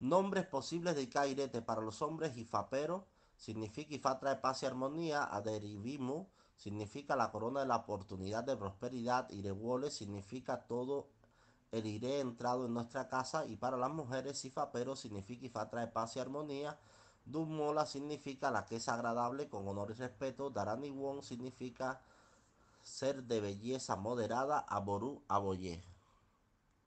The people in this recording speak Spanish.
Nombres posibles de Cairete para los hombres, Ifapero, significa Ifá trae paz y armonía, Aderivimu, significa la corona de la oportunidad de prosperidad, Irewole significa todo el iré entrado en nuestra casa, y para las mujeres, Ifapero significa Ifá trae paz y armonía, Dumola significa la que es agradable con honor y respeto, Daraniwon significa ser de belleza moderada, Aboru, Aboye.